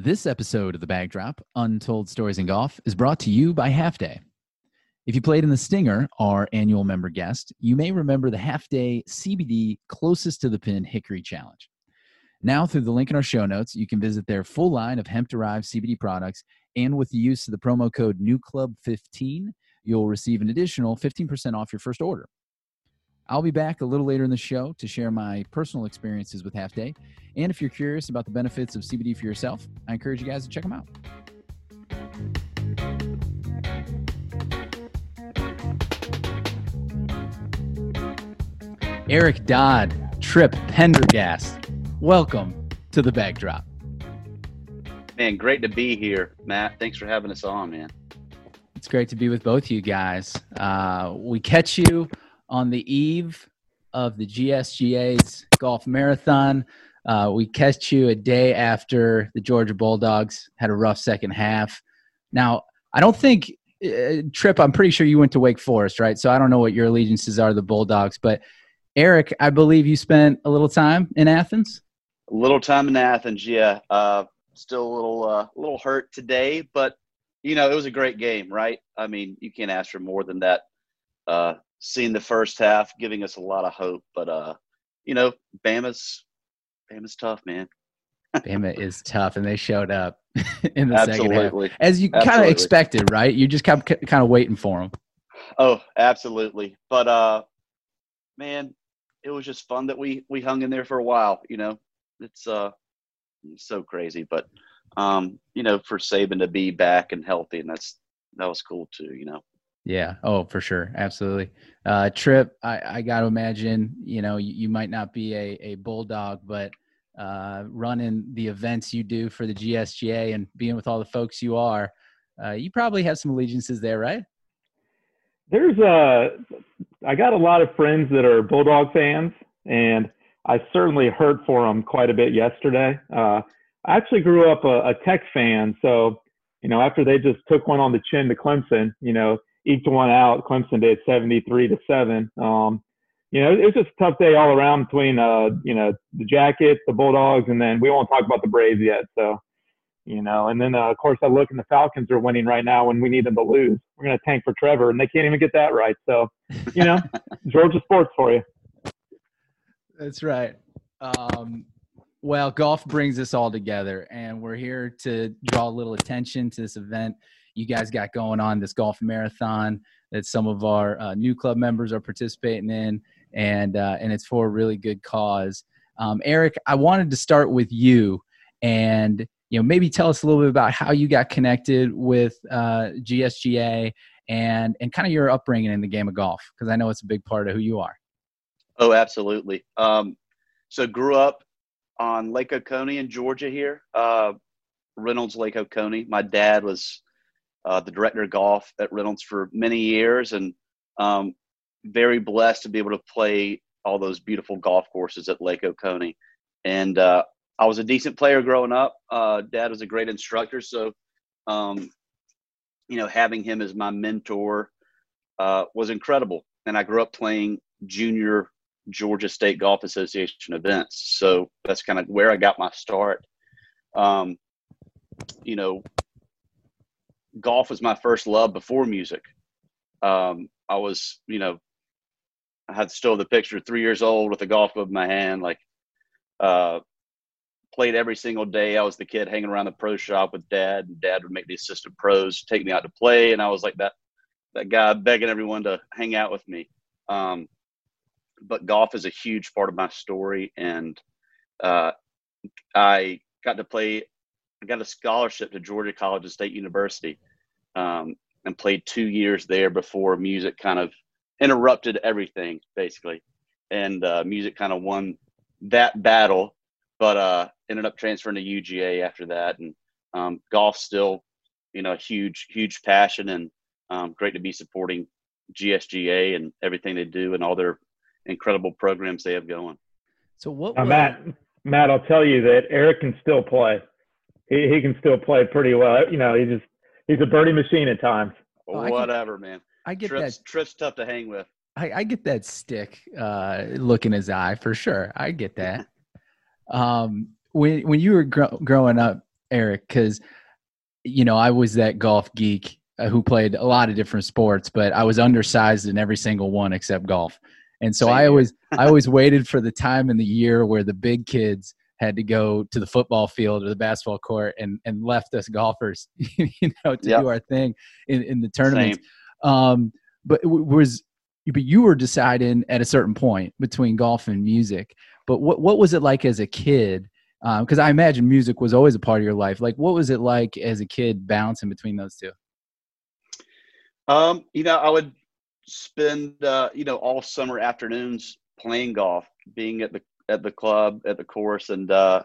This episode of The Bag Drop, Untold Stories in Golf, is brought to you by Half Day. If you played in the Stinger, our annual member guest, you may remember the Half Day CBD Closest to the Pin Hickory Challenge. Now, through the link in our show notes, you can visit their full line of hemp derived CBD products, and with the use of the promo code NEWCLUB15, you'll receive an additional 15% off your first order. I'll be back a little later in the show to share my personal experiences with Half Day. And if you're curious about the benefits of CBD for yourself, I encourage you guys to check them out. Eric Dodd, Tripp Pendergast, welcome to the Bag Drop. Man, great to be here, Matt. Thanks for having us on, man. It's great to be with both you guys. Uh, we catch you on the eve of the GSGA's golf marathon. Uh, we catch you a day after the Georgia Bulldogs had a rough second half. Now, I don't think uh, Tripp. I'm pretty sure you went to Wake Forest, right? So I don't know what your allegiances are to the Bulldogs, but Eric, I believe you spent a little time in Athens. A little time in Athens, yeah. Uh, still a little, uh, little hurt today, but you know it was a great game, right? I mean, you can't ask for more than that. Uh, seeing the first half, giving us a lot of hope, but uh, you know, Bama's Bama's tough, man. Bama is tough, and they showed up in the absolutely. second half, as you kind of expected, right? You just kept kind of waiting for them. Oh, absolutely. But uh, man, it was just fun that we we hung in there for a while. You know, it's uh so crazy, but um, you know, for Saban to be back and healthy, and that's that was cool too. You know. Yeah. Oh, for sure. Absolutely. Uh, Tripp, I, I got to imagine, you know, you, you, might not be a, a bulldog, but uh, running the events you do for the GSGA and being with all the folks you are, uh, you probably have some allegiances there, right? There's a, I got a lot of friends that are bulldog fans, and I certainly heard for them quite a bit yesterday. Uh, I actually grew up a, a Tech fan, so you know, after they just took one on the chin to Clemson, you know, eked one out. Clemson did 73 to seven. Um, you know, it was just a tough day all around between, uh, you know, the Jackets, the Bulldogs, and then we won't talk about the Braves yet. So, you know, and then uh, of course I look and the Falcons are winning right now when we need them to lose. We're going to tank for Trevor, and they can't even get that right. So, you know, Georgia sports for you. That's right. Um, well, golf brings us all together, and we're here to draw a little attention to this event you guys got going on this golf marathon that some of our uh, new club members are participating in, and uh, and it's for a really good cause. Um, Eric, I wanted to start with you, and you know maybe tell us a little bit about how you got connected with uh, GSGA and and kind of your upbringing in the game of golf because I know it's a big part of who you are. Oh, absolutely. Um, so grew up on Lake Oconee in Georgia here, uh, Reynolds Lake Oconee. My dad was uh, the director of golf at Reynolds for many years, and um, very blessed to be able to play all those beautiful golf courses at Lake Oconee. And uh, I was a decent player growing up. Uh, Dad was a great instructor, so um, you know, having him as my mentor uh, was incredible. And I grew up playing junior Georgia State Golf Association events, so that's kind of where I got my start. Um, you know, golf was my first love before music. Um, I was, you know, I had still the picture three years old with a golf club in my hand, like, uh, played every single day. I was the kid hanging around the pro shop with dad, and dad would make the assistant pros take me out to play. And I was like that, that guy begging everyone to hang out with me. Um, but golf is a huge part of my story. And, uh, I got to play I got a scholarship to Georgia College and State University um, and played two years there before music kind of interrupted everything, basically. And uh, music kind of won that battle, but uh, ended up transferring to UGA after that. And um, golf still, you know, a huge, huge passion and um, great to be supporting GSGA and everything they do and all their incredible programs they have going. So what? Now, Matt, Matt, I'll tell you that Eric can still play he, he can still play pretty well. You know, he just he's a birdie machine at times. Oh, Whatever, I man. I get Tripp's, that. Tripp's tough to hang with. I, I get that stick uh, look in his eye for sure. I get that. um, when when you were gr- growing up, Eric, because you know I was that golf geek uh, who played a lot of different sports, but I was undersized in every single one except golf. And so Same I always I always waited for the time in the year where the big kids had to go to the football field or the basketball court and and left us golfers, you know, to Yep. do our thing in in the tournaments. Same. Um, but it was but you were deciding at a certain point between golf and music. But what what was it like as a kid? Because I imagine music was always a part of your life. Like, what was it like as a kid balancing between those two? Um, you know, I would spend uh, you know all summer afternoons playing golf, being at the at the club at the course, and uh,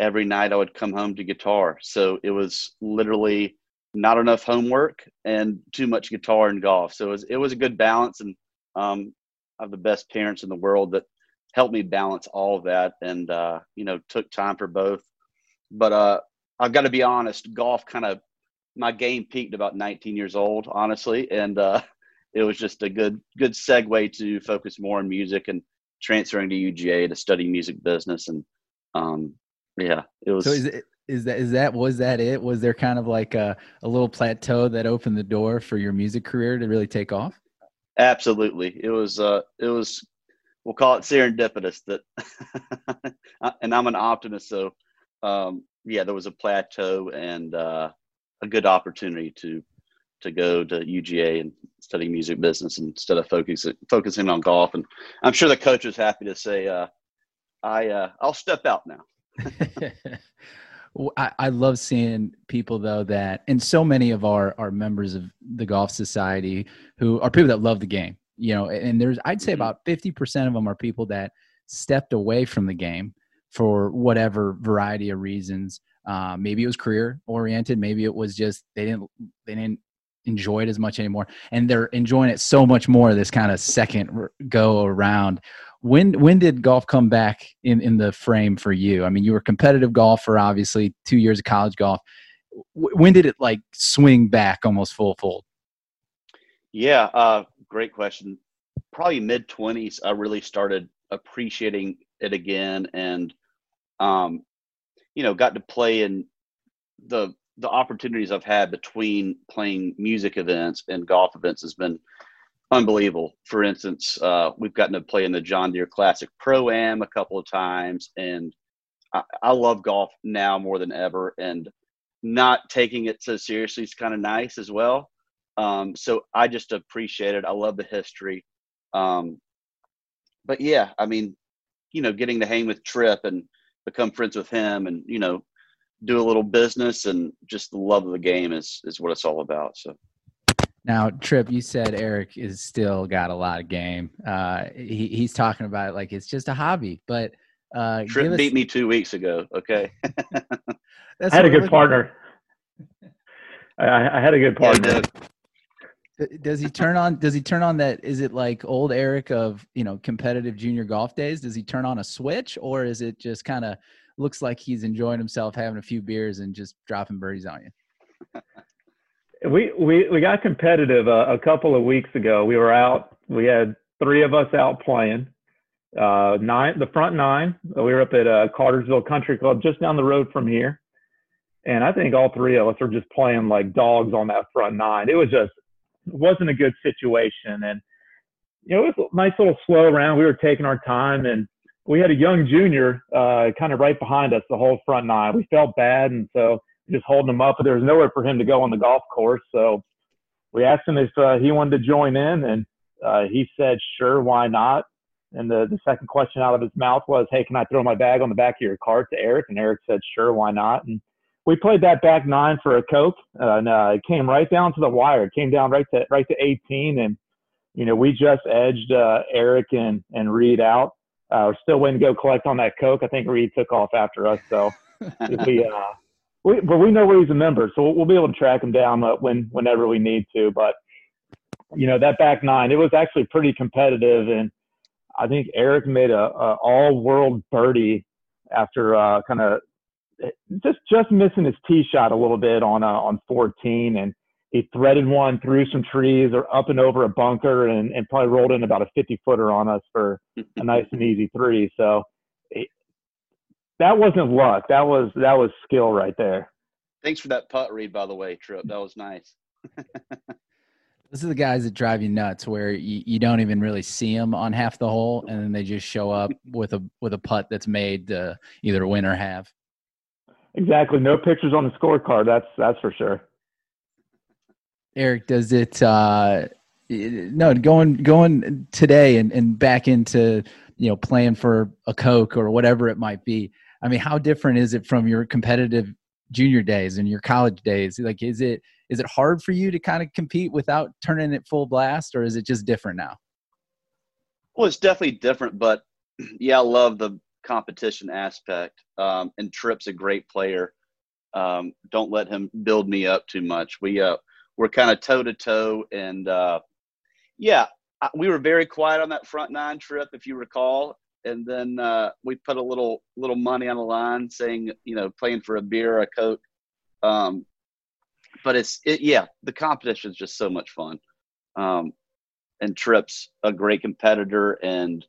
every night I would come home to guitar. So it was literally not enough homework and too much guitar and golf. So it was it was a good balance, and um, I have the best parents in the world that helped me balance all of that, and uh, you know took time for both. But uh, I've got to be honest, golf kind of my game peaked about 19 years old, honestly, and uh, it was just a good good segue to focus more on music and transferring to UGA to study music business, and um, yeah, it was. So is it is that is that was that it? Was there kind of like a, a little plateau that opened the door for your music career to really take off? Absolutely, it was. Uh, it was. We'll call it serendipitous. That, and I'm an optimist, so um, yeah, there was a plateau and uh, a good opportunity to to go to UGA and study music business instead of focusing focusing on golf. And I'm sure the coach was happy to say, uh, "I uh, I'll step out now." Well, I, I love seeing people though that, and so many of our our members of the golf society who are people that love the game. You know, and there's I'd say Mhm. about fifty percent of them are people that stepped away from the game for whatever variety of reasons. Uh, maybe it was career oriented. Maybe it was just they didn't they didn't enjoy it as much anymore, and they're enjoying it so much more this kind of second go around. When when did golf come back in in the frame for you? I mean you were a competitive golfer obviously two years of college golf. When did it like swing back almost full fold? Yeah, uh, great question. Probably mid twenties, I really started appreciating it again, and um, you know, got to play in the the opportunities I've had between playing music events and golf events has been unbelievable. For instance, uh, we've gotten to play in the John Deere Classic Pro Am a couple of times, and I, I love golf now more than ever. And not taking it so seriously is kind of nice as well. Um, so I just appreciate it. I love the history. Um, but yeah, I mean, you know, getting to hang with Tripp and become friends with him and, you know, do a little business and just the love of the game is, is what it's all about. So now Tripp you said eric is still got a lot of game uh he, he's talking about it like it's just a hobby but uh Tripp us- beat me two weeks ago. Okay. that's I had a good partner. I, I had a good partner. no, D- Does he turn on? Does he turn on that? Is it like old Eric of you know competitive junior golf days? Does he turn on a switch, or is it just kind of looks like he's enjoying himself, having a few beers, and just dropping birdies on you? We we we got competitive uh, a couple of weeks ago. We were out. We had three of us out playing. Uh, nine, the front nine. We were up at uh, Cartersville Country Club, just down the road from here. And I think all three of us were just playing like dogs on that front nine. It was just it wasn't a good situation, and you know it was a nice little slow round. We were taking our time, and we had a young junior uh, kind of right behind us the whole front nine. We felt bad, and so just holding him up, but there was nowhere for him to go on the golf course. So we asked him if uh, he wanted to join in, and uh, he said, "Sure, why not?" And the, the second question out of his mouth was, "Hey, can I throw my bag on the back of your cart to Eric?" And Eric said, "Sure, why not?" And we played that back nine for a coke, and uh, it came right down to the wire. It came down right to right to 18, and you know we just edged uh, Eric and and Reed out. Uh, still waiting to go collect on that coke. I think Reed took off after us, so we uh, we, but we know where he's a member, so we'll, we'll be able to track him down uh, when whenever we need to. But you know that back nine, it was actually pretty competitive, and I think Eric made a, a all world birdie after uh, kind of just just missing his tee shot a little bit on uh, on 14, and he threaded one through some trees or up and over a bunker, and, and probably rolled in about a 50 footer on us for a nice and easy three. So. it- that wasn't luck. That was that was skill right there. Thanks for that putt read, by the way, Tripp. That was nice. Those are the guys that drive you nuts, where you, you don't even really see them on half the hole, and then they just show up with a with a putt that's made to either win or have. Exactly. No pictures on the scorecard. That's that's for sure. Eric, does it? uh No, going going today and, and back into you know playing for a Coke or whatever it might be. I mean, how different is it from your competitive junior days and your college days? Like, is it is it hard for you to kind of compete without turning it full blast, or is it just different now? Well, it's definitely different, but yeah, I love the competition aspect. Um, and Tripp's a great player. Um, don't let him build me up too much. We uh, we're kind of toe to toe, and uh, yeah, we were very quiet on that front nine Tripp, if you recall. And then uh, we put a little little money on the line, saying you know playing for a beer, a coke. Um, but it's it, yeah, the competition is just so much fun. Um, and Tripp's a great competitor, and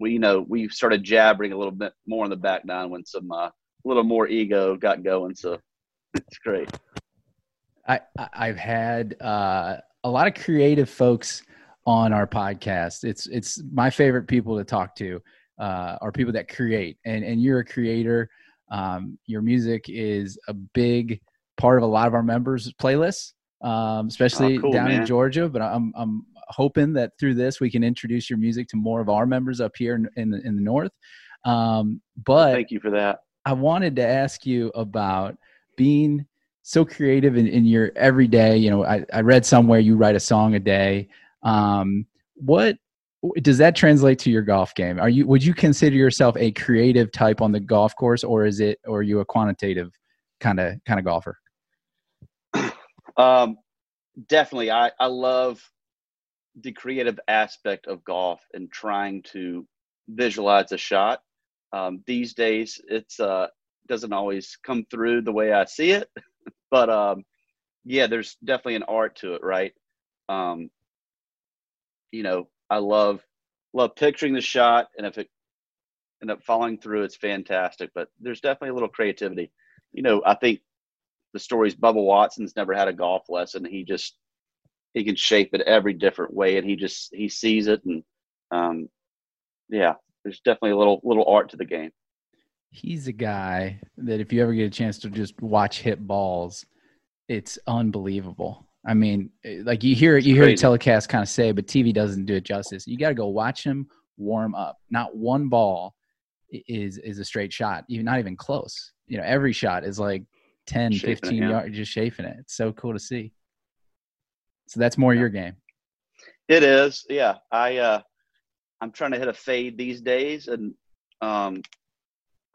we you know we started jabbering a little bit more in the back nine when some uh, little more ego got going. So it's great. I I've had uh, a lot of creative folks on our podcast. It's it's my favorite people to talk to uh, are people that create, and and you're a creator. Um, your music is a big part of a lot of our members' playlists, um, especially oh, cool, down man. in Georgia. But I'm I'm hoping that through this we can introduce your music to more of our members up here in, in the in the north. Um, but thank you for that. I wanted to ask you about being so creative in, in your everyday. You know, I, I read somewhere you write a song a day. Um, what does that translate to your golf game? Are you would you consider yourself a creative type on the golf course, or is it, or are you a quantitative kind of kind of golfer? Um, definitely, I I love the creative aspect of golf and trying to visualize a shot. Um, these days, it's uh doesn't always come through the way I see it, but um, yeah, there's definitely an art to it, right? Um, you know, I love love picturing the shot, and if it end up falling through, it's fantastic. But there's definitely a little creativity. You know, I think the story's Bubba Watson's never had a golf lesson. He just he can shape it every different way, and he just he sees it, and um, yeah, there's definitely a little little art to the game. He's a guy that if you ever get a chance to just watch hit balls, it's unbelievable. I mean, eh, like you hear you hear telecast kind of say, but TV doesn't do it justice. You got to go watch him warm up. Not one ball is is a straight shot, even not even close. You know, every shot is like 10, shaping 15 it, yeah. yards, just shaping it. It's so cool to see. So that's more yeah. your game. It is, yeah. I uh, I'm trying to hit a fade these days, and um,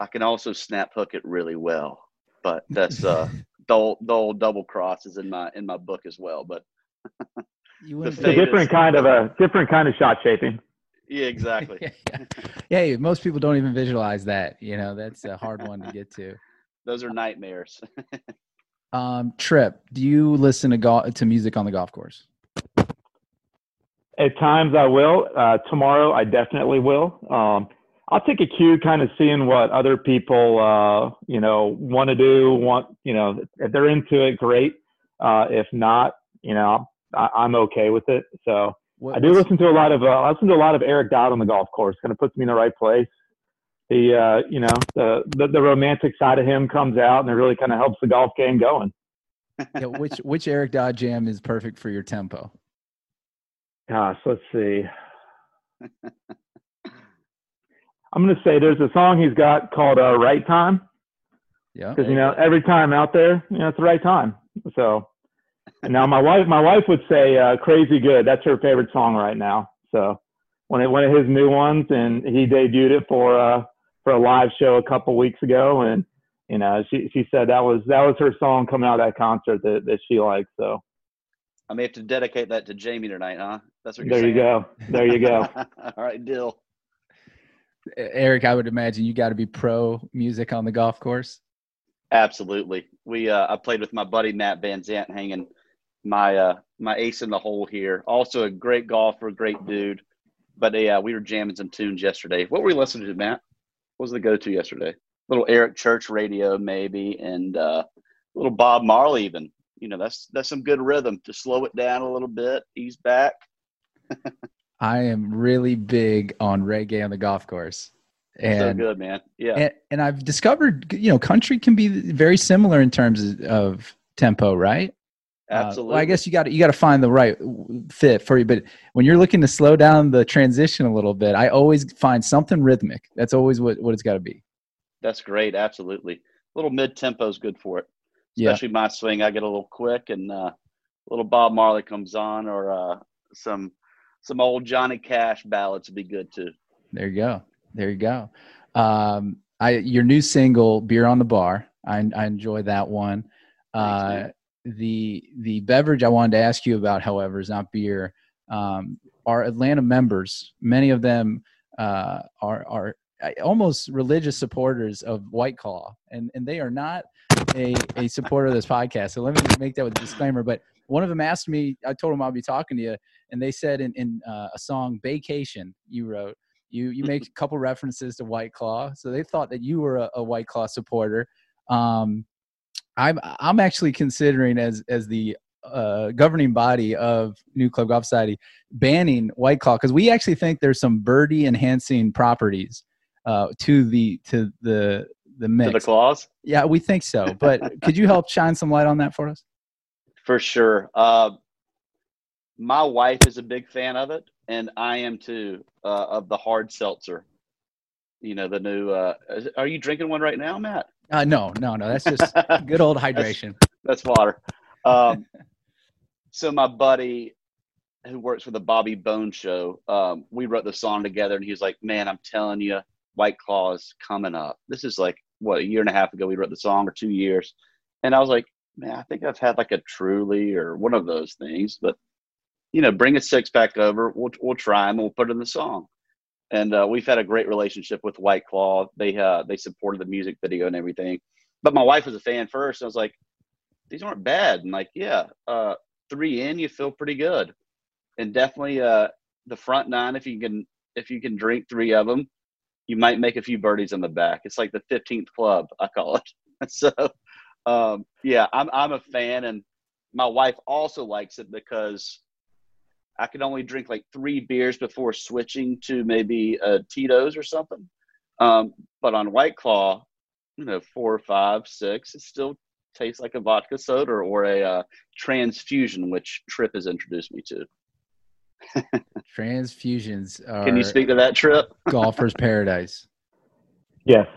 I can also snap hook it really well. But that's uh, the old, the old double cross is in my in my book as well. But it's a different is, kind of a different kind of shot shaping. Yeah, exactly. yeah, yeah, most people don't even visualize that. You know, that's a hard one to get to. Those are nightmares. um, Tripp, do you listen to golf to music on the golf course? At times I will. Uh, tomorrow I definitely will. Um, I'll take a cue, kind of seeing what other people, uh, you know, want to do. Want, you know, if they're into it, great. Uh, if not, you know, I, am okay with it. So what, I do listen to a lot of, uh, I listen to a lot of Eric Dodd on the golf course. Kind of puts me in the right place. The, uh, you know, the, the, the romantic side of him comes out, and it really kind of helps the golf game going. yeah, which which Eric Dodd jam is perfect for your tempo? Gosh, let's see. I'm going to say there's a song he's got called uh, "Right Time." Yeah. Because you know every time out there, you know it's the right time. So, and now my wife, my wife would say uh, "Crazy Good." That's her favorite song right now. So, one of one of his new ones, and he debuted it for uh for a live show a couple weeks ago, and you know she she said that was that was her song coming out of that concert that that she likes. So. I may have to dedicate that to Jamie tonight, huh? That's what you're there saying. you go. There you go. All right, deal. Eric, I would imagine you got to be pro music on the golf course. Absolutely. We uh, I played with my buddy Matt Van Zant hanging my uh, my ace in the hole here. Also a great golfer, great dude. But yeah, we were jamming some tunes yesterday. What were we listening to, Matt? What was the go to yesterday? little Eric Church radio maybe, and uh, little Bob Marley even. You know, that's that's some good rhythm to slow it down a little bit, ease back. I am really big on reggae on the golf course. And, so good, man. Yeah. And, and, I've discovered, you know, country can be very similar in terms of tempo, right? Absolutely. Uh, well, I guess you got you got to find the right fit for you. But when you're looking to slow down the transition a little bit, I always find something rhythmic. That's always what what it's got to be. That's great. Absolutely. A little mid tempo is good for it. Especially yeah. my swing, I get a little quick, and uh, a little Bob Marley comes on, or uh, some some old Johnny Cash ballads would be good too. There you go. There you go. Um, I your new single, "Beer on the Bar." I, I enjoy that one. Uh, the the beverage I wanted to ask you about, however, is not beer. Um, our Atlanta members, many of them uh, are are almost religious supporters of White Claw, and and they are not a a supporter of this podcast. So let me make that with a disclaimer. But one of them asked me, I told them I'll be talking to you, and they said in in uh, a song "Vacation" you wrote, you you make a couple references to White Claw, so they thought that you were a, a White Claw supporter. Um, I'm I'm actually considering as as the uh, governing body of New Club Golf Society banning White Claw because we actually think there's some birdie enhancing properties uh, to the to the the mix. To the claws. Yeah, we think so. But could you help shine some light on that for us? For sure. Uh, my wife is a big fan of it, and I am too uh, of the hard seltzer. You know the new. Uh, are you drinking one right now, Matt? Uh, no, no, no. That's just good old hydration. that's, that's water. Um, so my buddy who works for the Bobby Bones Show, um, we wrote the song together, and he was like, "Man, I'm telling you, White Claw is coming up." This is like what a year and a half ago we wrote the song, or two years, and I was like, "Man, I think I've had like a Truly or one of those things, but you know, bring a six pack over. We'll we'll try them. We'll put it in the song." and uh, we've had a great relationship with White Claw. They uh, they supported the music video and everything. But my wife was a fan first. And I was like, these aren't bad. And like, yeah, uh, three in, you feel pretty good. And definitely uh, the front nine, if you can if you can drink three of them, you might make a few birdies on the back. It's like the fifteenth club, I call it. so um, yeah, I'm I'm a fan, and my wife also likes it because I can only drink like three beers before switching to maybe a Tito's or something. Um, but on White Claw, you know, four, five, six, it still tastes like a vodka soda or a uh, transfusion, which Tripp has introduced me to. Transfusions. Can you speak to that, Tripp? golfer's paradise. Yes.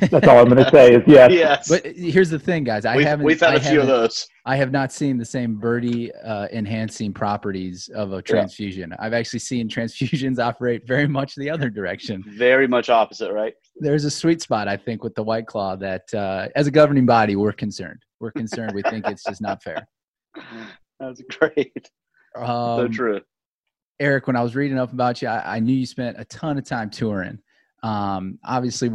That's all I'm going to say is yes. yes. But here's the thing, guys. I we've, haven't. We've had I a few of those. I have not seen the same birdie uh, enhancing properties of a transfusion. Yeah. I've actually seen transfusions operate very much the other direction. Very much opposite, right? There's a sweet spot, I think, with the White Claw that, uh, as a governing body, we're concerned. We're concerned. we think it's just not fair. That's great. Um, so true. Eric, when I was reading up about you, I, I knew you spent a ton of time touring. Um, obviously,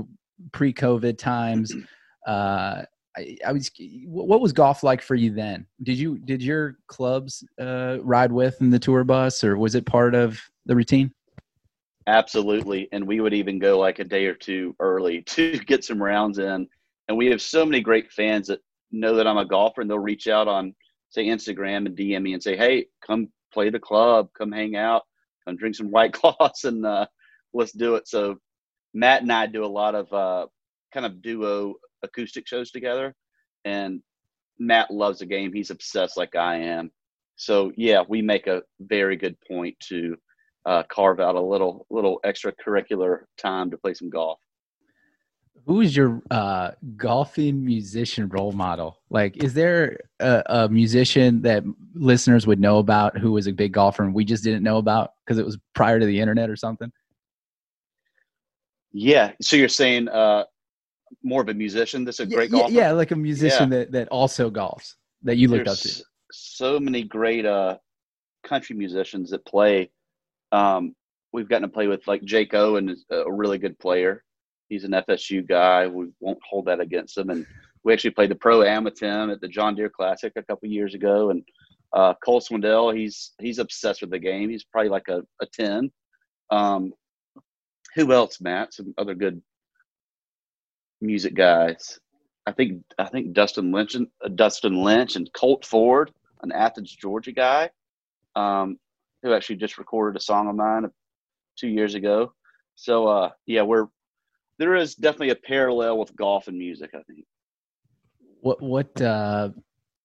pre-COVID times. Uh, I, I, was. What was golf like for you then? Did you did your clubs uh, ride with in the tour bus, or was it part of the routine? Absolutely, and we would even go like a day or two early to get some rounds in. And we have so many great fans that know that I'm a golfer, and they'll reach out on say Instagram and DM me and say, "Hey, come play the club, come hang out, come drink some White Claws, and uh, let's do it." So Matt and I do a lot of uh, kind of duo acoustic shows together, and Matt loves the game. He's obsessed like I am. So yeah, we make a very good point to uh, carve out a little little extracurricular time to play some golf. Who is your uh, golfing musician role model? Like, is there a, a, musician that listeners would know about who was a big golfer and we just didn't know about because it was prior to the internet or something? Yeah. So you're saying uh, more of a musician that's a great yeah, golfer? Yeah, like a musician yeah. that, that also golfs that you looked There's up to. So many great uh, country musicians that play. Um, we've gotten to play with like Jake Owen is a really good player. He's an FSU guy. We won't hold that against him. And we actually played the pro am with him at the John Deere Classic a couple years ago. And uh, Cole Swindell, he's he's obsessed with the game. He's probably like a, a ten. Um, who else, Matt? Some other good music guys. I think I think Dustin Lynch, and, uh, Dustin Lynch, and Colt Ford, an Athens, Georgia guy, um, who actually just recorded a song of mine two years ago. So uh, yeah, we're there is definitely a parallel with golf and music. I think. What what uh,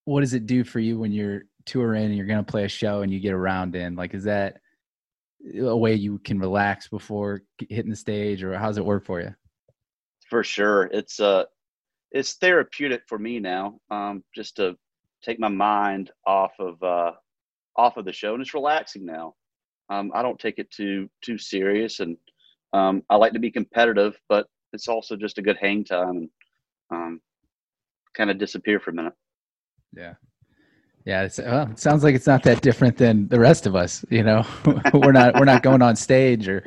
what does it do for you when you're touring and you're going to play a show and you get around in? Like, is that a way you can relax before hitting the stage, or how's it work for you? For sure, it's uh, it's therapeutic for me now. Um, just to take my mind off of uh, off of the show, and it's relaxing now. Um, I don't take it too too serious, and um, I like to be competitive, but it's also just a good hang time and um, kind of disappear for a minute. Yeah, yeah. It's, well, it sounds like it's not that different than the rest of us. You know, we're not we're not going on stage or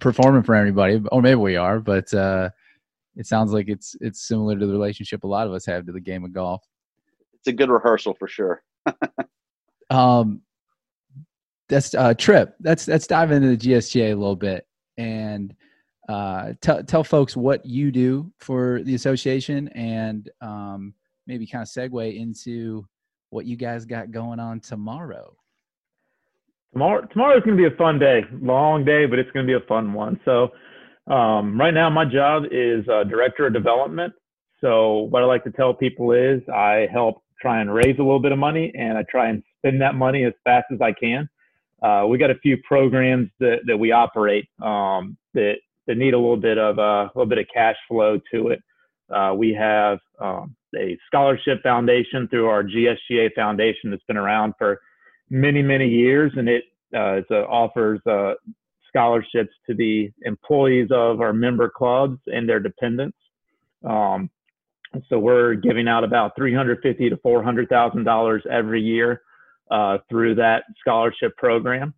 performing for anybody, or maybe we are, but uh, it sounds like it's it's similar to the relationship a lot of us have to the game of golf. It's a good rehearsal for sure. um, that's uh, Tripp. That's let's dive into the GSGA a little bit and uh, tell tell folks what you do for the association and um, maybe kind of segue into what you guys got going on tomorrow. Tomorrow tomorrow is going to be a fun day, long day, but it's going to be a fun one. So um, right now, my job is uh, director of development. So what I like to tell people is I help try and raise a little bit of money, and I try and spend that money as fast as I can uh, we got a few programs that, that we operate um, that, that need a little bit of uh, a little bit of cash flow to it. Uh, we have um, a scholarship foundation through our GSGA Foundation that's been around for many many years, and it uh, offers uh, scholarships to the employees of our member clubs and their dependents. Um, so we're giving out about 350 to 400 thousand dollars every year uh, through that scholarship program.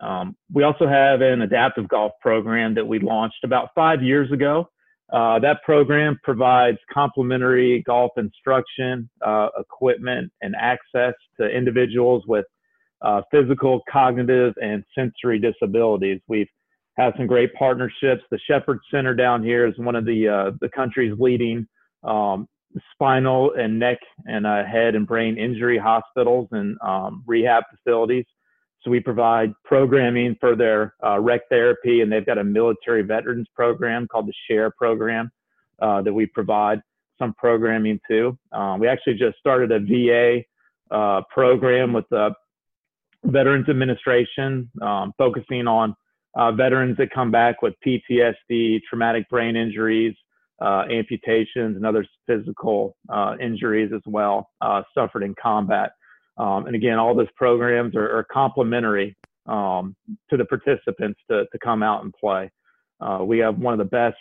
Um, we also have an adaptive golf program that we launched about five years ago. Uh, that program provides complimentary golf instruction, uh, equipment, and access to individuals with uh, physical, cognitive, and sensory disabilities. We've had some great partnerships. The Shepherd Center down here is one of the uh, the country's leading um, spinal and neck and uh, head and brain injury hospitals and um, rehab facilities. So we provide programming for their uh, rec therapy, and they've got a military veterans program called the Share program uh, that we provide some programming to. Um, we actually just started a VA uh, program with the Veterans Administration, um, focusing on uh, veterans that come back with PTSD, traumatic brain injuries, uh, amputations and other physical uh, injuries as well suffered in combat. Um, and again, all those programs are, are complementary um, to the participants to, to come out and play. Uh, we have one of the best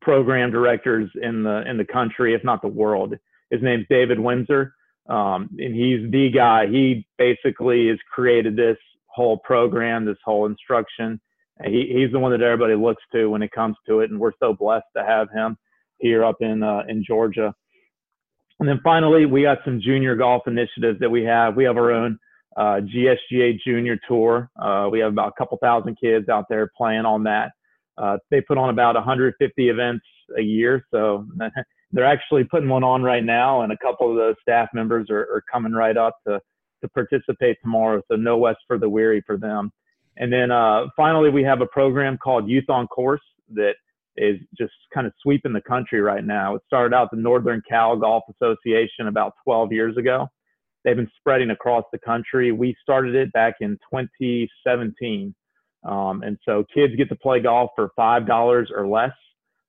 program directors in the in the country, if not the world. His name's David Windsor, um, and he's the guy. He basically has created this whole program, this whole instruction. He, he's the one that everybody looks to when it comes to it, and we're so blessed to have him here up in uh, in Georgia. And then finally, we got some junior golf initiatives that we have. We have our own uh, GSGA Junior Tour. Uh, we have about a couple thousand kids out there playing on that. Uh, they put on about 150 events a year, so they're actually putting one on right now, and a couple of those staff members are, are coming right up to to participate tomorrow. So no West for the weary for them. And then uh, finally, we have a program called Youth on Course that is just kind of sweeping the country right now. It started out the Northern Cal Golf Association about 12 years ago. They've been spreading across the country. We started it back in 2017. Um, and so kids get to play golf for $5 or less.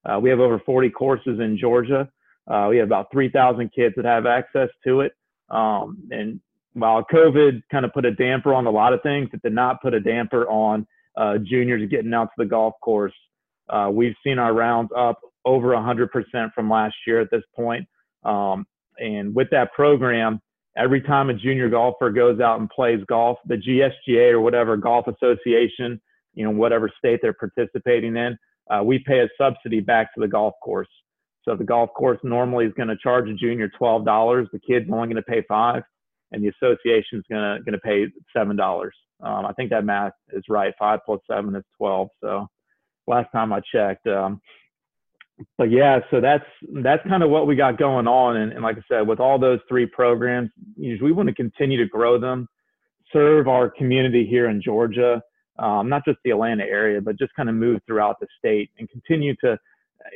Uh, we have over 40 courses in Georgia. Uh, we have about 3,000 kids that have access to it. Um, and while COVID kind of put a damper on a lot of things, it did not put a damper on uh, juniors getting out to the golf course uh, we've seen our rounds up over 100% from last year at this point. Um, and with that program, every time a junior golfer goes out and plays golf, the GSGA or whatever golf association, you know, whatever state they're participating in, uh, we pay a subsidy back to the golf course. So the golf course normally is going to charge a junior twelve dollars. The kid's only going to pay five, and the association is going to going to pay seven dollars. Um, I think that math is right. Five plus seven is twelve. So last time I checked. Um, but yeah, so that's that's kind of what we got going on, and, and like I said, with all those three programs, we want to continue to grow them, serve our community here in Georgia, um, not just the Atlanta area, but just kind of move throughout the state and continue to,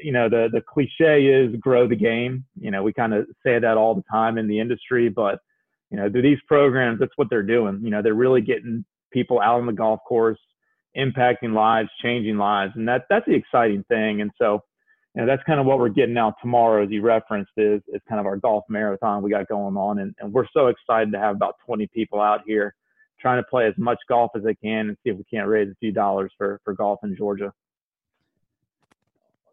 you know, the the cliche is grow the game. You know, we kind of say that all the time in the industry, but you know, through these programs, that's what they're doing. You know, they're really getting people out on the golf course, impacting lives, changing lives, and that that's the exciting thing. And so you know, that's kind of what we're getting out tomorrow, as you referenced, is, is kind of our golf marathon we got going on. And, and we're so excited to have about 20 people out here trying to play as much golf as they can and see if we can't raise a few dollars for, for golf in Georgia.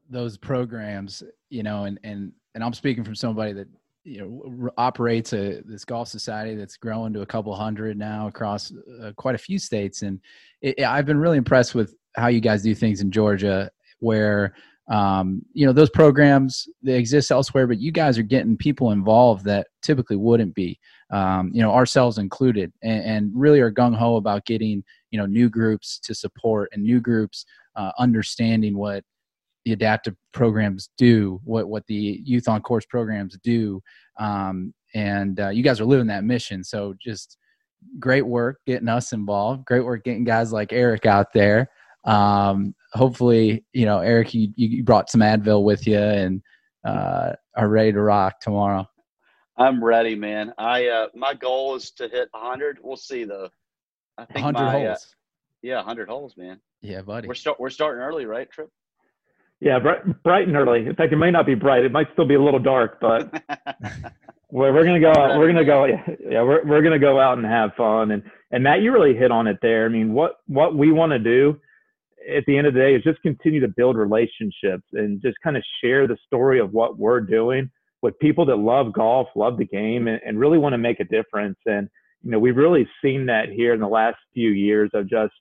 Those programs, you know, and, and, and I'm speaking from somebody that, you know, operates a, this golf society that's growing to a couple hundred now across uh, quite a few states. And it, I've been really impressed with how you guys do things in Georgia where um, you know those programs they exist elsewhere but you guys are getting people involved that typically wouldn't be um, you know ourselves included and, and really are gung-ho about getting you know new groups to support and new groups uh, understanding what the adaptive programs do what what the youth on course programs do um, and uh, you guys are living that mission so just great work getting us involved great work getting guys like eric out there um, hopefully, you know, Eric, you, you brought some Advil with you and uh, are ready to rock tomorrow. I'm ready, man. I uh, my goal is to hit 100. We'll see though. I think 100 my, uh, holes. Yeah, 100 holes, man. Yeah, buddy. We're start we're starting early, right, Tripp? Yeah, bright, bright and early. In fact, it may not be bright. It might still be a little dark, but we're, we're gonna go. We're gonna go. Yeah, yeah, we're we're gonna go out and have fun. And and Matt, you really hit on it there. I mean, what what we want to do at the end of the day is just continue to build relationships and just kind of share the story of what we're doing with people that love golf, love the game, and, and really want to make a difference. And you know, we've really seen that here in the last few years of just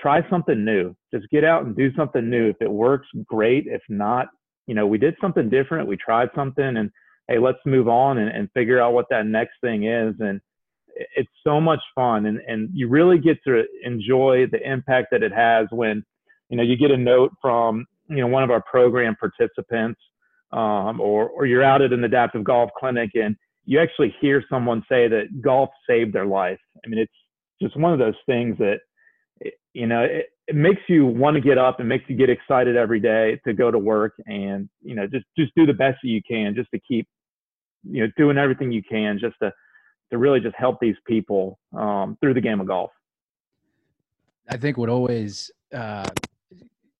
try something new. Just get out and do something new. If it works, great. If not, you know, we did something different. We tried something, and hey, let's move on and, and figure out what that next thing is. And it's so much fun and, and you really get to enjoy the impact that it has when you know you get a note from you know one of our program participants um, or or you're out at an adaptive golf clinic and you actually hear someone say that golf saved their life i mean it's just one of those things that you know it, it makes you want to get up and makes you get excited every day to go to work and you know just just do the best that you can just to keep you know doing everything you can just to to really just help these people um, through the game of golf. I think what always uh,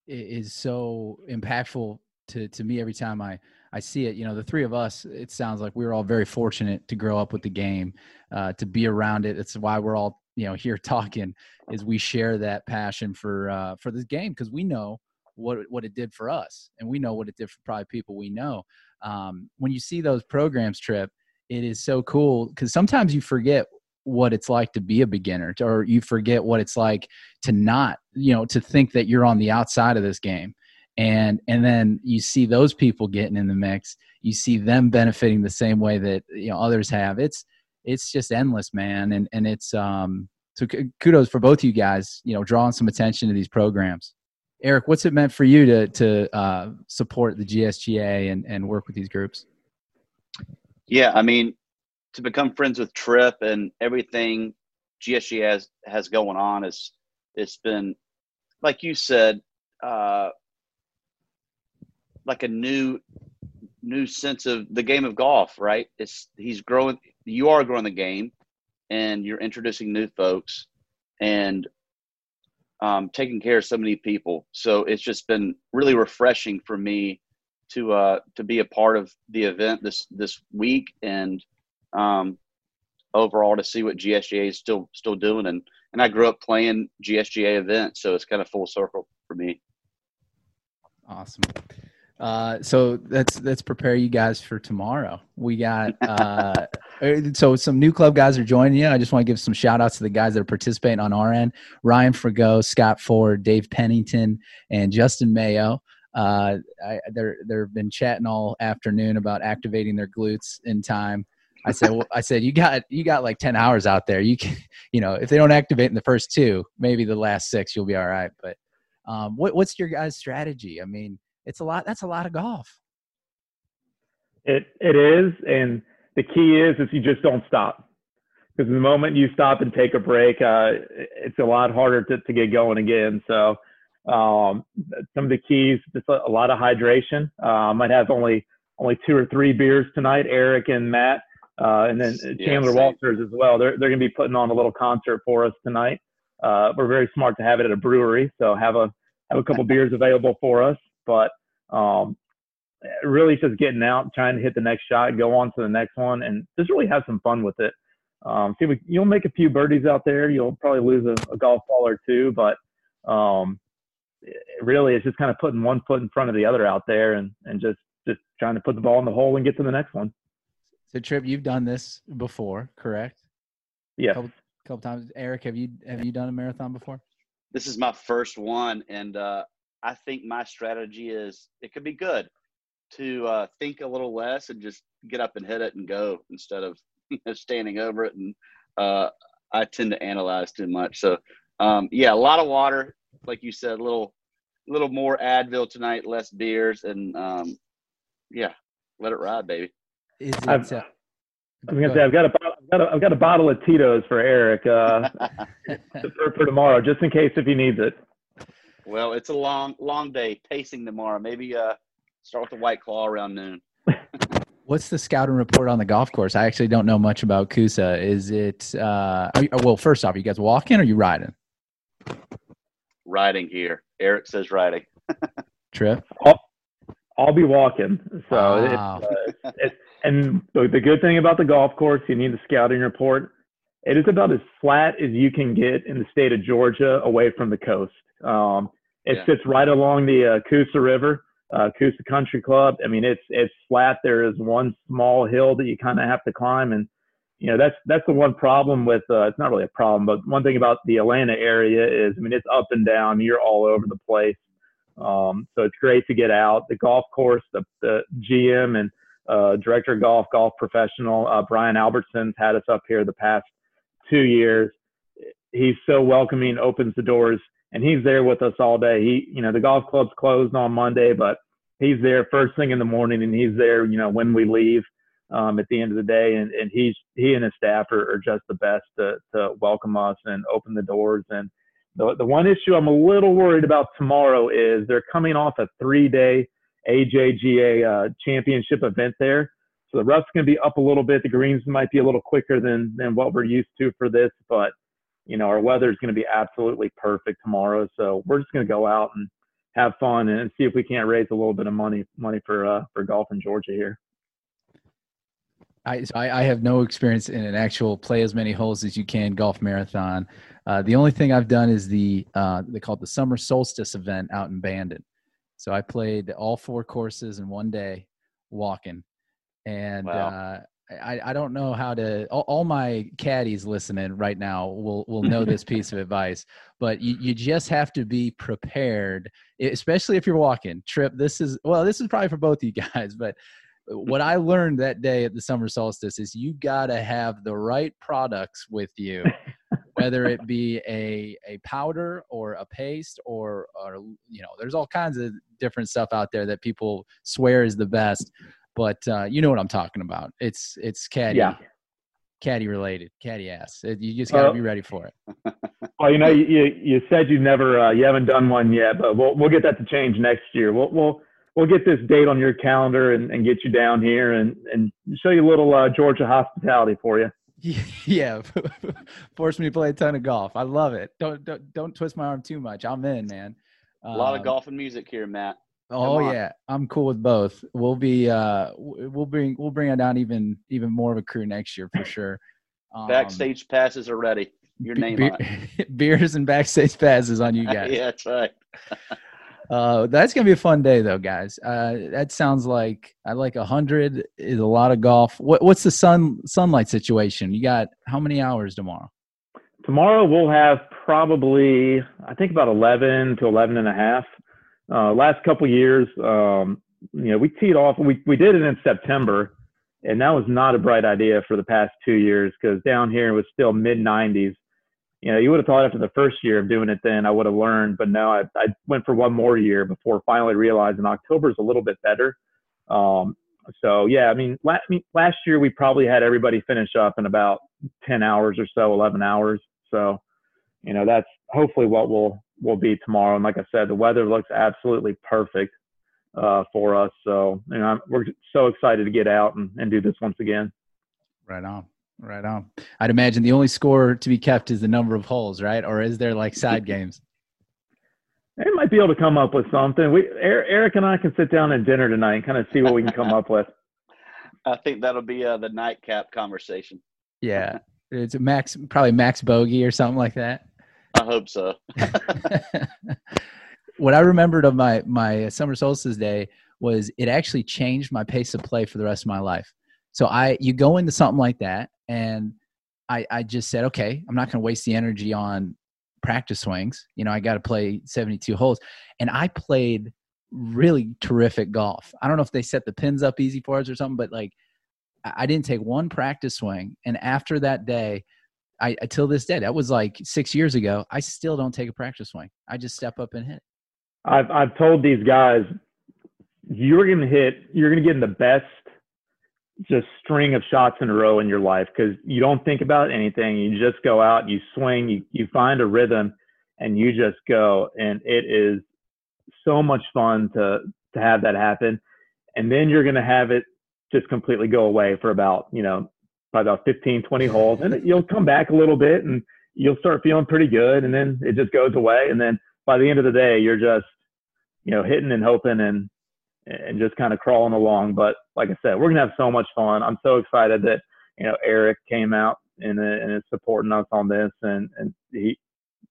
is so impactful to, to me every time I, I see it, you know, the three of us, it sounds like we are all very fortunate to grow up with the game, uh, to be around it. It's why we're all, you know, here talking is we share that passion for, uh, for this game. Cause we know what, what it did for us and we know what it did for probably people we know. Um, when you see those programs Tripp, it is so cool because sometimes you forget what it's like to be a beginner or you forget what it's like to not you know to think that you're on the outside of this game and and then you see those people getting in the mix you see them benefiting the same way that you know others have it's it's just endless man. And and it's um so kudos for both of you guys you know drawing some attention to these programs. Eric what's it meant for you to to uh, support the gsga and and work with these groups? Yeah, I mean, to become friends with Tripp and everything GSG has has going on is it's been like you said, uh, like a new new sense of the game of golf, right? It's he's growing you are growing the game and you're introducing new folks and um, taking care of so many people. So it's just been really refreshing for me to uh, to be a part of the event this this week and um, overall to see what GSGA is still still doing and and I grew up playing GSGA events, so it's kind of full circle for me. Awesome. Uh, so let's let's prepare you guys for tomorrow. We got uh, so some new club guys are joining you. I just want to give some shout outs to the guys that are participating on our end: Ryan Frago, Scott Ford, Dave Pennington, and Justin Mayo uh, I, they're they've been chatting all afternoon about activating their glutes in time. I said, well, I said you got you got like ten hours out there. You can, you know, if they don't activate in the first two, maybe the last six you'll be all right. But um, what what's your guys' strategy? I mean, it's a lot. That's a lot of golf. It it is, and the key is is you just don't stop because the moment you stop and take a break, uh, it's a lot harder to, to get going again. So um, some of the keys, just a, a lot of hydration. Uh, I might have only only two or three beers tonight. Eric and Matt, uh, and then Chandler yeah, Walters as well. They're they're going to be putting on a little concert for us tonight. Uh, we're very smart to have it at a brewery, so have a have a couple beers available for us. But um, really, just getting out, trying to hit the next shot, go on to the next one, and just really have some fun with it. Um, see, you'll make a few birdies out there. You'll probably lose a, a golf ball or two, but um, really, it's just kind of putting one foot in front of the other out there, and and just just trying to put the ball in the hole and get to the next one. So, Tripp, you've done this before, correct? Yeah. Couple, couple times. Eric, have you have you done a marathon before? This is my first one, and uh, I think my strategy is it could be good to uh, think a little less and just get up and hit it and go instead of standing over it. And uh, I tend to analyze too much. So um, yeah, a lot of water, like you said, a little little more Advil tonight, less beers, and um, yeah, let it ride, baby. Is it? I've, uh, I'm gonna say I've got a I've got a, I've got a bottle of Tito's for Eric uh, for, for tomorrow, just in case if he needs it. Well, it's a long long day tasting tomorrow. Maybe uh, start with a white claw around noon. What's the scouting report on the golf course? I actually don't know much about Coosa. Is it uh, you, well? First off, you guys walking or you riding? Riding here. Eric says riding. Tripp. I'll, I'll be walking. So wow. it's, uh, it's, and the, the good thing about the golf course, you need the scouting report. It is about as flat as you can get in the state of Georgia away from the coast. Um, it yeah. sits right along the uh, Coosa River, uh, Coosa Country Club. I mean, it's it's flat. There is one small hill that you kind of have to climb, and you know that's that's the one problem with. Uh, it's not really a problem, but one thing about the Atlanta area is, I mean, it's up and down. You're all over the place. Um, so it's great to get out. The golf course, the, the GM and uh, director of golf, golf professional uh, Brian Albertson's had us up here the past two years. He's so welcoming, opens the doors and he's there with us all day. He, you know, the golf club's closed on Monday, but he's there first thing in the morning, and he's there, you know, when we leave um, at the end of the day. And, and he's he and his staff are, are just the best to, to welcome us and open the doors. And the the one issue I'm a little worried about tomorrow is they're coming off a three day AJGA uh, championship event there. So the rough's going to be up a little bit. The greens might be a little quicker than than what we're used to for this, but you know, our weather is going to be absolutely perfect tomorrow. So we're just going to go out and have fun and see if we can't raise a little bit of money money for uh, for golf in Georgia here. I, I have no experience in an actual play as many holes as you can golf marathon. Uh, the only thing I've done is the uh, they call it the summer solstice event out in Bandon. So I played all four courses in one day, walking, and wow. uh, I, I don't know how to all, all, my caddies listening right now will will know this piece of advice but you, you just have to be prepared especially if you're walking Tripp this is well this is probably for both of you guys but what i learned that day at the summer solstice is you got to have the right products with you whether it be a a powder or a paste or or you know there's all kinds of different stuff out there that people swear is the best but uh, you know what I'm talking about. It's it's caddy, yeah. caddy related, caddy ass. It, you just got to well, be ready for it. well, you know, you you said you never uh, you haven't done one yet, but we'll we'll get that to change next year. We'll we'll we'll get this date on your calendar and, and get you down here and and show you a little uh, Georgia hospitality for you. Yeah, force me to play a ton of golf. I love it. Don't don't don't twist my arm too much. I'm in, man. A lot of um, golf and music here, Matt. Oh yeah, I'm cool with both. We'll be uh we'll bring we'll bring it down even even more of a crew next year for sure. Um, backstage passes are ready. Your name be- beers and backstage passes on you guys. yeah, that's right. uh, that's gonna be a fun day though, guys. Uh, that sounds like I like a hundred is a lot of golf. What what's the sun sunlight situation? You got how many hours tomorrow? Tomorrow we'll have probably I think about eleven to 11 and a half. Uh, last couple years, um, you know, we teed off. We we did it in September, and that was not a bright idea for the past two years because down here it was still mid 90s, you know, you would have thought after the first year of doing it, then I would have learned. But no, I, I went for one more year before finally realizing October is a little bit better. Um, so yeah, I mean, la- I mean, last year we probably had everybody finish up in about 10 hours or so, 11 hours. So, you know, that's hopefully what we'll will be tomorrow. And like I said, the weather looks absolutely perfect uh, for us. So, you know, we're so excited to get out and, and do this once again. Right on. Right on. I'd imagine the only score to be kept is the number of holes, right? Or is there like side games? They might be able to come up with something. We Eric and I can sit down at dinner tonight and kind of see what we can come up with. I think that'll be uh, the nightcap conversation. Yeah, it's max, probably max bogey or something like that. I hope so. what I remembered of my my summer solstice day was it actually changed my pace of play for the rest of my life. So I you go into something like that and I I just said, okay, I'm not going to waste the energy on practice swings. You know, I got to play 72 holes. And I played really terrific golf. I don't know if they set the pins up easy for us or something, but like I didn't take one practice swing. And after that day, I until this day, that was like six years ago. I still don't take a practice swing. I just step up and hit. I've I've told these guys, you're gonna hit, you're gonna get in the best just string of shots in a row in your life because you don't think about anything. You just go out, you swing, you you find a rhythm, and you just go, and it is so much fun to to have that happen. And then you're gonna have it just completely go away for about you know by about 15, 20 holes, and you'll come back a little bit and you'll start feeling pretty good, and then it just goes away, and then by the end of the day, you're just you know hitting and hoping and and just kind of crawling along. But like I said, we're gonna have so much fun. I'm so excited that you know Eric came out and uh, and is supporting us on this, and and he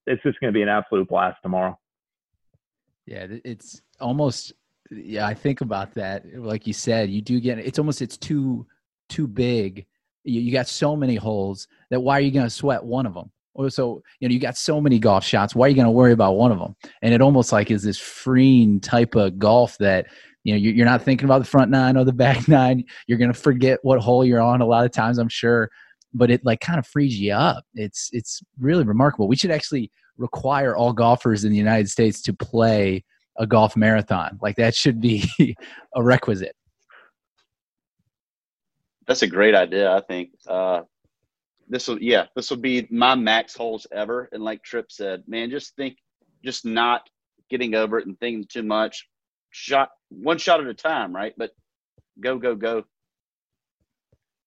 it's just gonna be an absolute blast tomorrow. Yeah, it's almost yeah. I think about that. Like you said, you do get it's almost it's too too big you, you got so many holes that why are you going to sweat one of them? so you know you got so many golf shots. Why are you going to worry about one of them? And it almost like is this freeing type of golf that you know you're not thinking about the front nine or the back nine. You're going to forget what hole you're on a lot of times. I'm sure, but it like kind of frees you up. It's it's really remarkable. We should actually require all golfers in the United States to play a golf marathon. Like that should be a requisite. That's a great idea. I think uh, this will, yeah, this will be my max holes ever. And like Tripp said, man, just think, just not getting over it and thinking too much. Shot one shot at a time, right? But go, go, go.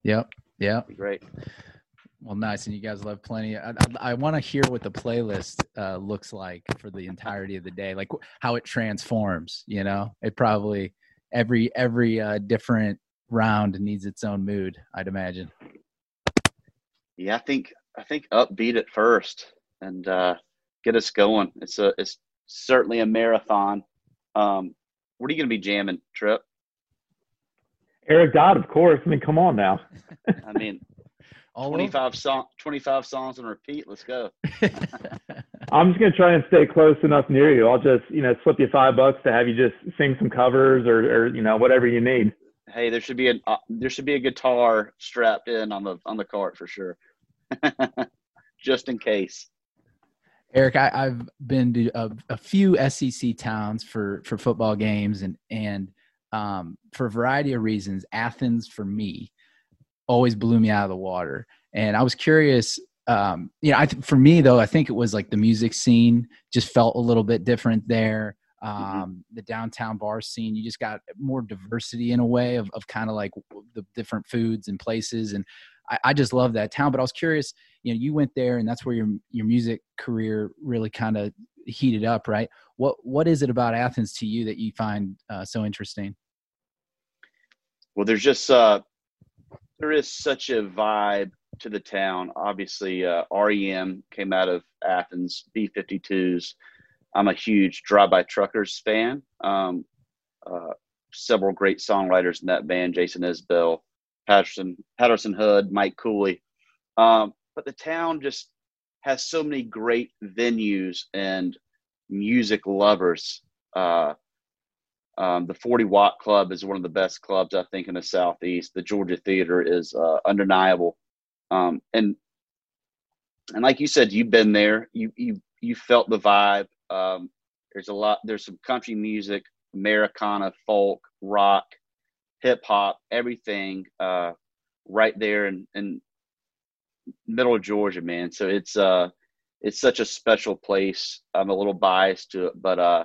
Yep. Yeah. Great. Well, nice, and you guys love plenty. I, I, I want to hear what the playlist uh, looks like for the entirety of the day, like how it transforms. You know, it probably every every uh, different round needs its own mood, I'd imagine. Yeah, I think I think upbeat at first and uh, get us going. It's a it's certainly a marathon. Um, what are you going to be jamming, Tripp? Eric Dodd, of course. I mean, come on now. I mean, All 25 song, 25 songs on repeat. Let's go. I'm just gonna try and stay close enough near you. I'll just, you know, slip you five bucks to have you just sing some covers or, or you know, whatever you need hey, there should be a uh, there should be a guitar strapped in on the on the cart for sure, just in case. Eric, I, have been to a, a, few SEC towns for for football games, and and um, for a variety of reasons, Athens for me always blew me out of the water. And I was curious, um, you know, I th- for me though, I think it was like the music scene just felt a little bit different there. Mm-hmm. um, mm-hmm. the downtown bar scene. You just got more diversity in a way of, of kind of like the different foods and places. And I, I, just love that town. But I was curious, you know, you went there and that's where your your music career really kind of heated up, right? What what is it about Athens to you that you find uh, so interesting? Well, there's just uh, there is such a vibe to the town. Obviously, uh, REM came out of Athens, B52s. I'm a huge Drive By Truckers fan. Um, uh, several great songwriters in that band: Jason Isbell, Patterson, Patterson Hood, Mike Cooley. Um, but the town just has so many great venues and music lovers. Uh, um, the 40 Watt Club is one of the best clubs I think in the Southeast. The Georgia Theater is uh, undeniable, um, and and like you said, you've been there. You you you felt the vibe. Um, there's a lot. There's some country music, Americana, folk, rock, hip hop, everything uh, right there in, in middle of Georgia, man. So it's uh it's such a special place. I'm a little biased to it, but uh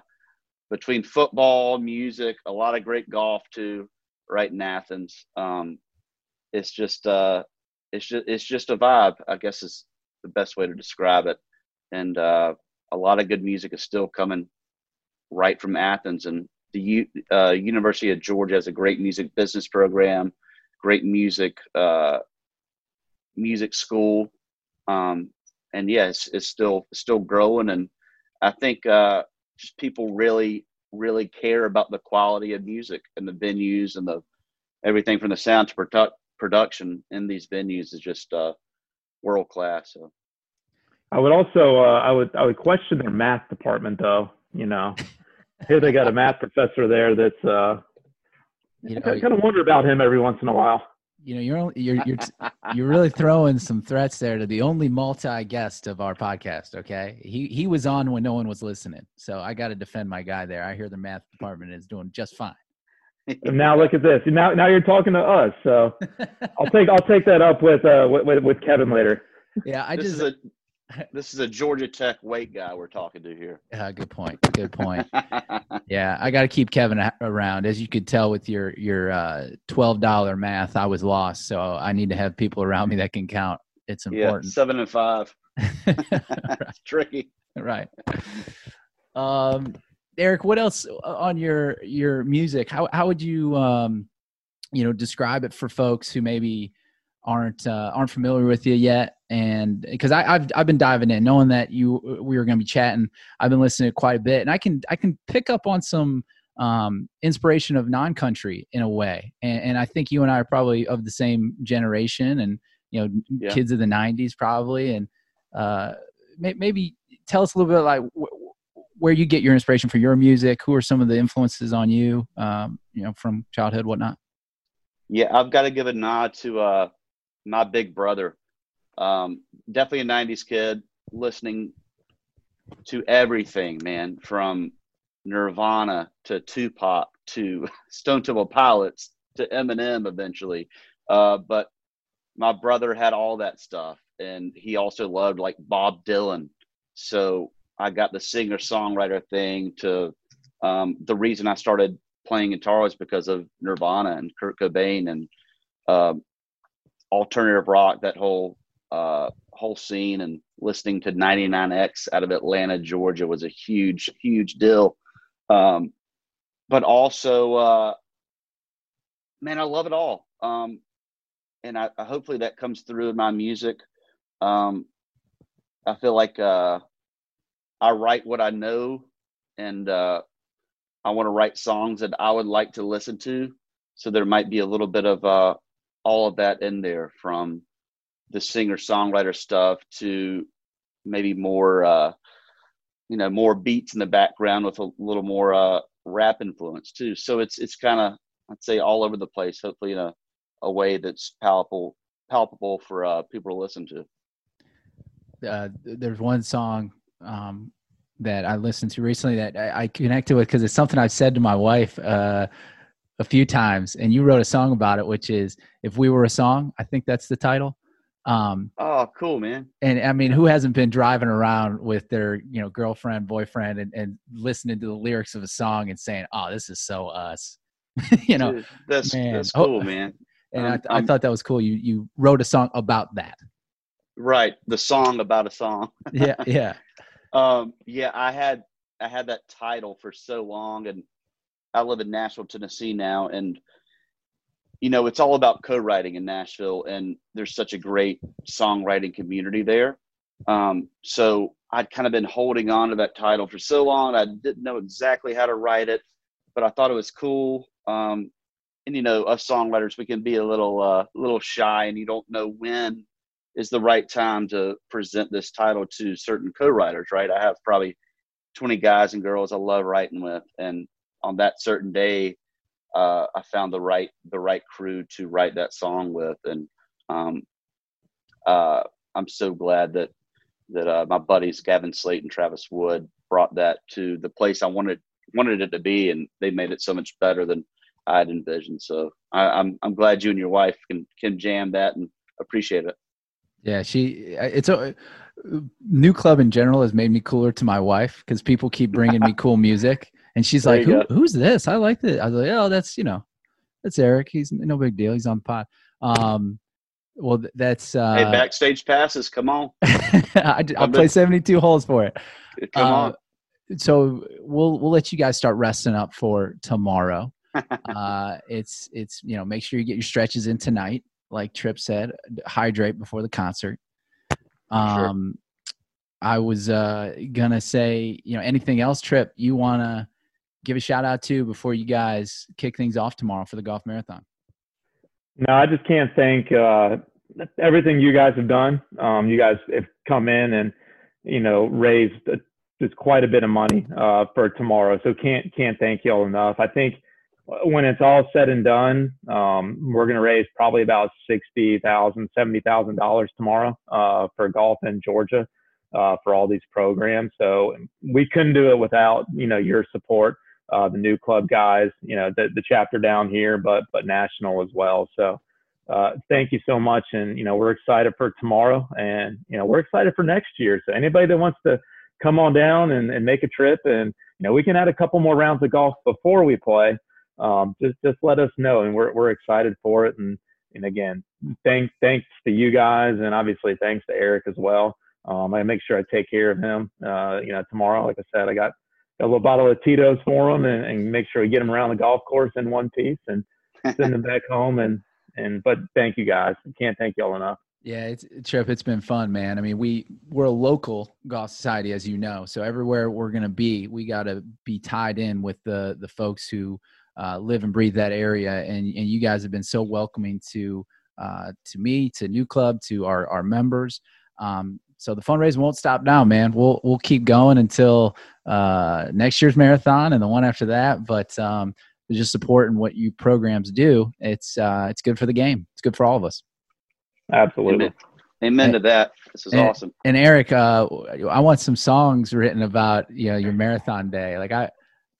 between football, music, a lot of great golf too, right in Athens. Um, it's just uh, it's just it's just a vibe. I guess is the best way to describe it. And uh, a lot of good music is still coming right from Athens. And the U, uh, University of Georgia has a great music business program, great music uh, music school. Um, and yes, yeah, it's, it's still still growing. And I think uh, just people really really care about the quality of music and the venues and the everything from the sound to produ- production in these venues is just uh, world class. So. I would also uh, I would I would question their math department though. You know, here they got a math professor there that's uh, you know, I kind of wonder about him every once in a while. You know you're only, you're you're you're really throwing some threats there to the only multi guest of our podcast okay? He he was on when no one was listening so i got to defend my guy there. I hear the math department is doing just fine. And now look at this. Now now you're talking to us so i'll take i'll take that up with uh with, with kevin later. Yeah i this just this is a Georgia Tech weight guy we're talking to here. Uh, good point. Good point. yeah, I got to keep Kevin around. As you could tell with your your uh, twelve dollar math, I was lost. So I need to have people around me that can count. It's important. Yeah, seven and five. right. Tricky. Right. Um, Eric, what else on your your music? How how would you um, you know describe it for folks who maybe aren't uh, aren't familiar with you yet and because I've I've been diving in, knowing that you we were going to be chatting. I've been listening to quite a bit, and I can I can pick up on some um, inspiration of non-country in a way. And, and, I think you and I are probably of the same generation, and you know, yeah. kids of the '90s probably. And uh, may, maybe tell us a little bit like wh- where you get your inspiration for your music. Who are some of the influences on you, um, you know, from childhood, whatnot? Yeah, I've got to give a nod to uh, my big brother um, definitely a 90s kid listening to everything, man, from Nirvana to Tupac to Stone Temple Pilots to Eminem eventually. Uh, but my brother had all that stuff, and he also loved like Bob Dylan. So I got the singer songwriter thing to um, the reason I started playing guitar was because of Nirvana and Kurt Cobain and um, alternative rock, that whole uh, whole scene and listening to 99X out of Atlanta, Georgia was a huge, huge deal. Um, but also, uh, man, I love it all. Um, and I, I, hopefully that comes through in my music. Um, I feel like uh, I write what I know, and uh, I want to write songs that I would like to listen to. So there might be a little bit of uh, all of that in there from the singer songwriter stuff to maybe more uh, you know more beats in the background with a little more uh, rap influence too. So it's it's kind of I'd say all over the place. Hopefully in a, a way that's palpable palpable for uh, people to listen to. Uh, there's one song um, that I listened to recently that I, I connected with because it's something I've said to my wife uh, a few times, and you wrote a song about it, which is "If We Were a Song." I think that's the title. Um, oh, cool, man. And I mean, who hasn't been driving around with their, you know, girlfriend, boyfriend, and, and listening to the lyrics of a song and saying, "Oh, this is so us," you know? Dude, that's man. that's cool, oh, man. And um, I, I thought that was cool. You you wrote a song about that. Right, the song about a song. yeah, yeah. Um, yeah, I had I had that title for so long, and I live in Nashville, Tennessee now, and you know, it's all about co-writing in Nashville, and there's such a great songwriting community there. Um, so I'd kind of been holding on to that title for so long. I didn't know exactly how to write it, but I thought it was cool. Um, and you know, us songwriters, we can be a little, uh, little shy, and you don't know when is the right time to present this title to certain co-writers. Right? I have probably 20 guys and girls I love writing with, and on that certain day, uh, I found the right the right crew to write that song with, and um, uh, I'm so glad that that uh, my buddies Gavin Slate and Travis Wood brought that to the place I wanted wanted it to be, and they made it so much better than I had envisioned. So I, I'm I'm glad you and your wife can can jam that and appreciate it. Yeah, she it's a new club in general has made me cooler to my wife because people keep bringing me cool music, and she's There like, Who, "Who's this? I like this." I was like, "Oh, that's you know, that's Eric. He's no big deal. He's on the pod." Um, well, that's uh, hey, backstage passes, come on, I, I'm play seventy two holes for it. come Uh, on. so we'll we'll let you guys start resting up for tomorrow. uh, it's it's you know make sure you get your stretches in tonight, like Tripp said. Hydrate before the concert. Sure. Um, I was uh gonna say you know anything else, Tripp you wanna give a shout out to before you guys kick things off tomorrow for the golf marathon. No, I just can't thank uh, everything you guys have done. Um, you guys have come in and you know raised just quite a bit of money uh, for tomorrow. So can't can't thank y'all enough. I think when it's all said and done, um, we're going to raise probably about sixty thousand, seventy thousand dollars tomorrow uh, for golf in Georgia uh, for all these programs. So we couldn't do it without you know your support uh, the new club guys, you know, the, the chapter down here, but but national as well. So uh, thank you so much, and you know we're excited for tomorrow, and you know we're excited for next year. So anybody that wants to come on down and, and make a trip, and you know we can add a couple more rounds of golf before we play. Um, just just let us know, and we're we're excited for it. And and again, thanks thanks to you guys, and obviously thanks to Eric as well. Um, I make sure I take care of him. Uh, you know, tomorrow, like I said, I got a little bottle of Tito's for them and, and make sure we get them around the golf course in one piece and send them back home. And, and, but thank you guys. Can't thank y'all enough. Yeah, it's Tripp. It's been fun, man. I mean, we we're a local golf society, as you know. So everywhere we're gonna be, we got to be tied in with the the folks who uh, live and breathe that area. And and you guys have been so welcoming to uh, to me, to NewClub, to our our members. Um, so the fundraising won't stop now, man. We'll we'll keep going until uh, next year's marathon and the one after that. But um, just supporting what you programs do, it's uh, it's good for the game. It's good for all of us. Absolutely. Amen. Amen to that. This is And- awesome. And Eric, uh, I want some songs written about you know your marathon day. Like I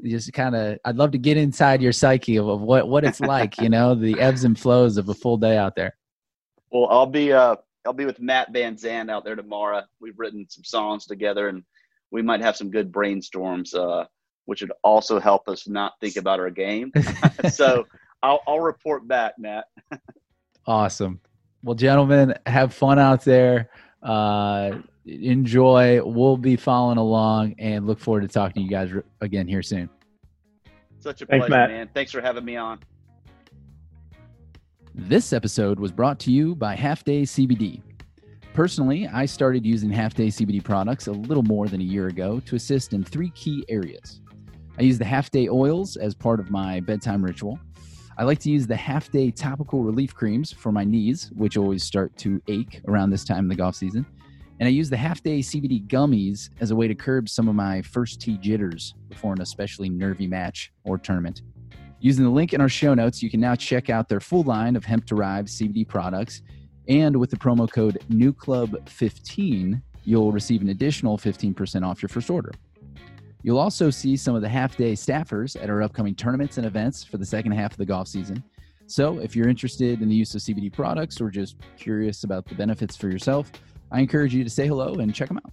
just kind of, I'd love to get inside your psyche of, of what what it's like. You know, the ebbs and flows of a full day out there. Well, I'll be uh I'll be with Matt Van Zandt out there tomorrow. We've written some songs together, and we might have some good brainstorms, uh, which would also help us not think about our game. so I'll I'll report back, Matt. Awesome. Well, gentlemen, have fun out there. Uh, enjoy. We'll be following along and look forward to talking to you guys again here soon. Such a Thanks, pleasure, Matt. man. Thanks for having me on. This episode was brought to you by Half Day CBD. Personally, I started using Half Day CBD products a little more than a year ago to assist in three key areas. I use the Half Day oils as part of my bedtime ritual. I like to use the Half Day topical relief creams for my knees, which always start to ache around this time of the golf season. And I use the Half Day CBD gummies as a way to curb some of my first tee jitters before an especially nervy match or tournament. Using the link in our show notes, you can now check out their full line of hemp derived CBD products. And with the promo code NEWCLUB15, you'll receive an additional 15% off your first order. You'll also see some of the half day staffers at our upcoming tournaments and events for the second half of the golf season. So, if you're interested in the use of CBD products or just curious about the benefits for yourself, I encourage you to say hello and check them out.